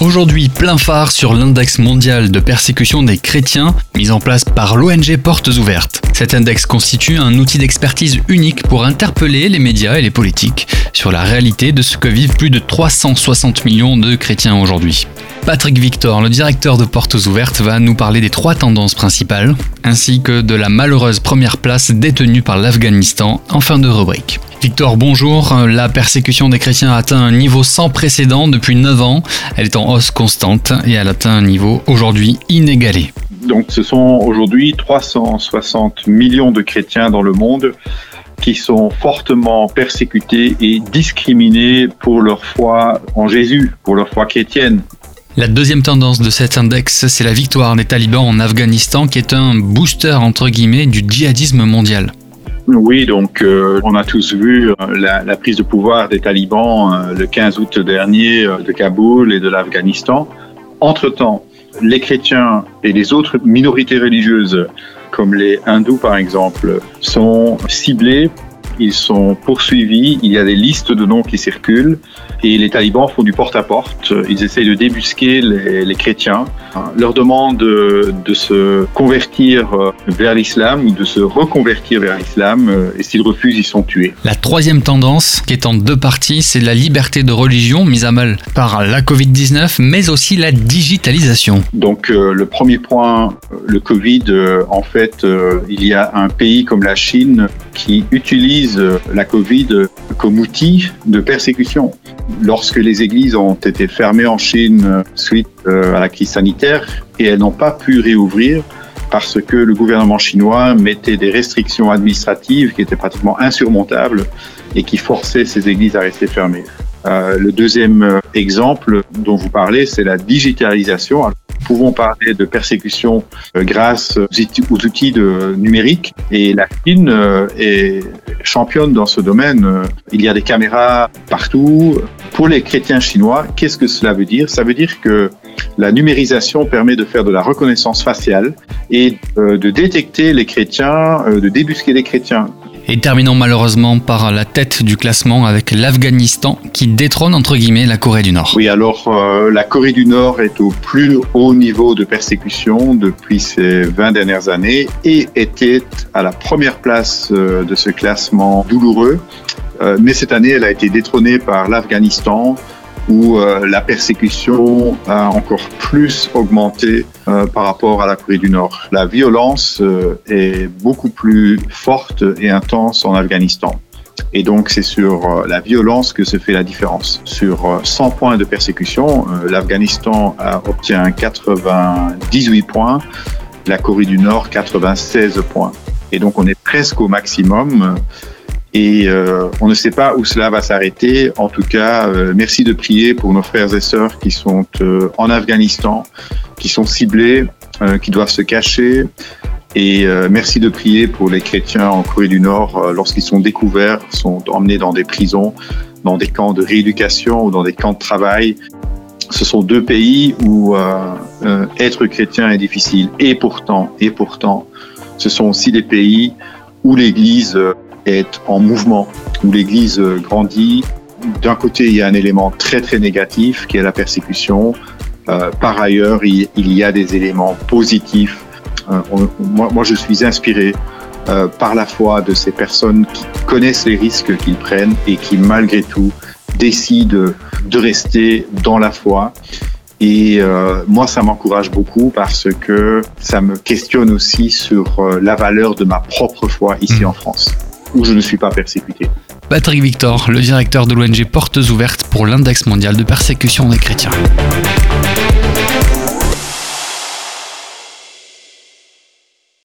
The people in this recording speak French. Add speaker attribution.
Speaker 1: Aujourd'hui, plein phare sur l'index mondial de persécution des chrétiens, mis en place par l'ONG Portes Ouvertes. Cet index constitue un outil d'expertise unique pour interpeller les médias et les politiques sur la réalité de ce que vivent plus de 360 millions de chrétiens aujourd'hui. Patrick Victor, le directeur de Portes Ouvertes, va nous parler des trois tendances principales, ainsi que de la malheureuse première place détenue par l'Afghanistan en fin de rubrique. Victor, bonjour. La persécution des chrétiens a atteint un niveau sans précédent depuis 9 ans. Elle est en hausse constante et elle atteint un niveau aujourd'hui inégalé.
Speaker 2: Donc ce sont aujourd'hui 360 millions de chrétiens dans le monde qui sont fortement persécutés et discriminés pour leur foi en Jésus, pour leur foi chrétienne.
Speaker 1: La deuxième tendance de cet index, c'est la victoire des talibans en Afghanistan qui est un booster entre guillemets du djihadisme mondial.
Speaker 2: Oui, donc euh, on a tous vu euh, la, prise de pouvoir des talibans euh, le 15 août dernier de Kaboul et de l'Afghanistan. Entre-temps, les chrétiens et les autres minorités religieuses, comme les hindous par exemple, sont ciblés ils sont poursuivis, il y a des listes de noms qui circulent et les talibans font du porte-à-porte. Ils essayent de débusquer les, chrétiens, leur demandent de, se convertir euh, vers l'islam ou de se reconvertir vers l'islam euh, et s'ils refusent, ils sont tués.
Speaker 1: La troisième tendance, qui est en deux parties, c'est la liberté de religion mise à mal par la Covid-19, mais aussi la digitalisation.
Speaker 2: Donc euh, le premier point, le Covid, en fait, il y a un pays comme la Chine qui utilise la Covid comme outil de persécution. Lorsque les églises ont été fermées en Chine suite euh, à la crise sanitaire et elles n'ont pas pu réouvrir parce que le gouvernement chinois mettait des restrictions administratives qui étaient pratiquement insurmontables et qui forçaient ces églises à rester fermées. Euh, le deuxième euh, exemple dont vous parlez, c'est la digitalisation. Nous pouvons parler de persécution euh, grâce aux outils de numériques et la Chine est championne dans ce domaine. Il y a des caméras partout. Pour les chrétiens chinois, qu'est-ce que cela veut dire? Ça veut dire que la numérisation permet de faire de la reconnaissance faciale et de détecter les chrétiens, de débusquer les chrétiens.
Speaker 1: Et terminons malheureusement par la tête du classement avec l'Afghanistan qui détrône entre guillemets la Corée du Nord.
Speaker 2: Oui, alors euh, la Corée du Nord est au plus haut niveau de persécution depuis ces 20 dernières années et était à la première place euh, de ce classement douloureux. Euh, mais cette année, elle a été détrônée par l'Afghanistan, où euh, la persécution a encore plus augmenté euh, par rapport à la Corée du Nord. La violence euh, est beaucoup plus forte et intense en Afghanistan. Et donc, c'est sur la violence que se fait la différence. Sur 100 points de persécution, l'Afghanistan obtient 98 points, la Corée du Nord 96 points. Et donc, on est presque au maximum. Et euh, on ne sait pas où cela va s'arrêter. En tout cas, euh, merci de prier pour nos frères et sœurs qui sont euh, en Afghanistan, qui sont ciblés, qui doivent se cacher. Et merci de prier pour les chrétiens en Corée du Nord lorsqu'ils sont découverts, sont emmenés dans des prisons, dans des camps de rééducation ou dans des camps de travail. Ce sont deux pays où être chrétien est difficile. Et pourtant, et pourtant, ce sont aussi des pays où l'Église est en mouvement, où l'Église grandit. D'un côté, il y a un élément très très négatif qui est la persécution. Euh, par ailleurs, il, y a des éléments positifs. Euh, moi, moi, je suis inspiré euh, par la foi de ces personnes qui connaissent les risques qu'ils prennent et qui, malgré tout, décident de rester dans la foi. Et euh, moi, ça m'encourage beaucoup parce que ça me questionne aussi sur euh, la valeur de ma propre foi ici mmh. en France où je ne suis pas persécuté.
Speaker 1: Patrick Victor, le directeur de l'ONG Portes Ouvertes pour l'Index mondial de persécution des chrétiens.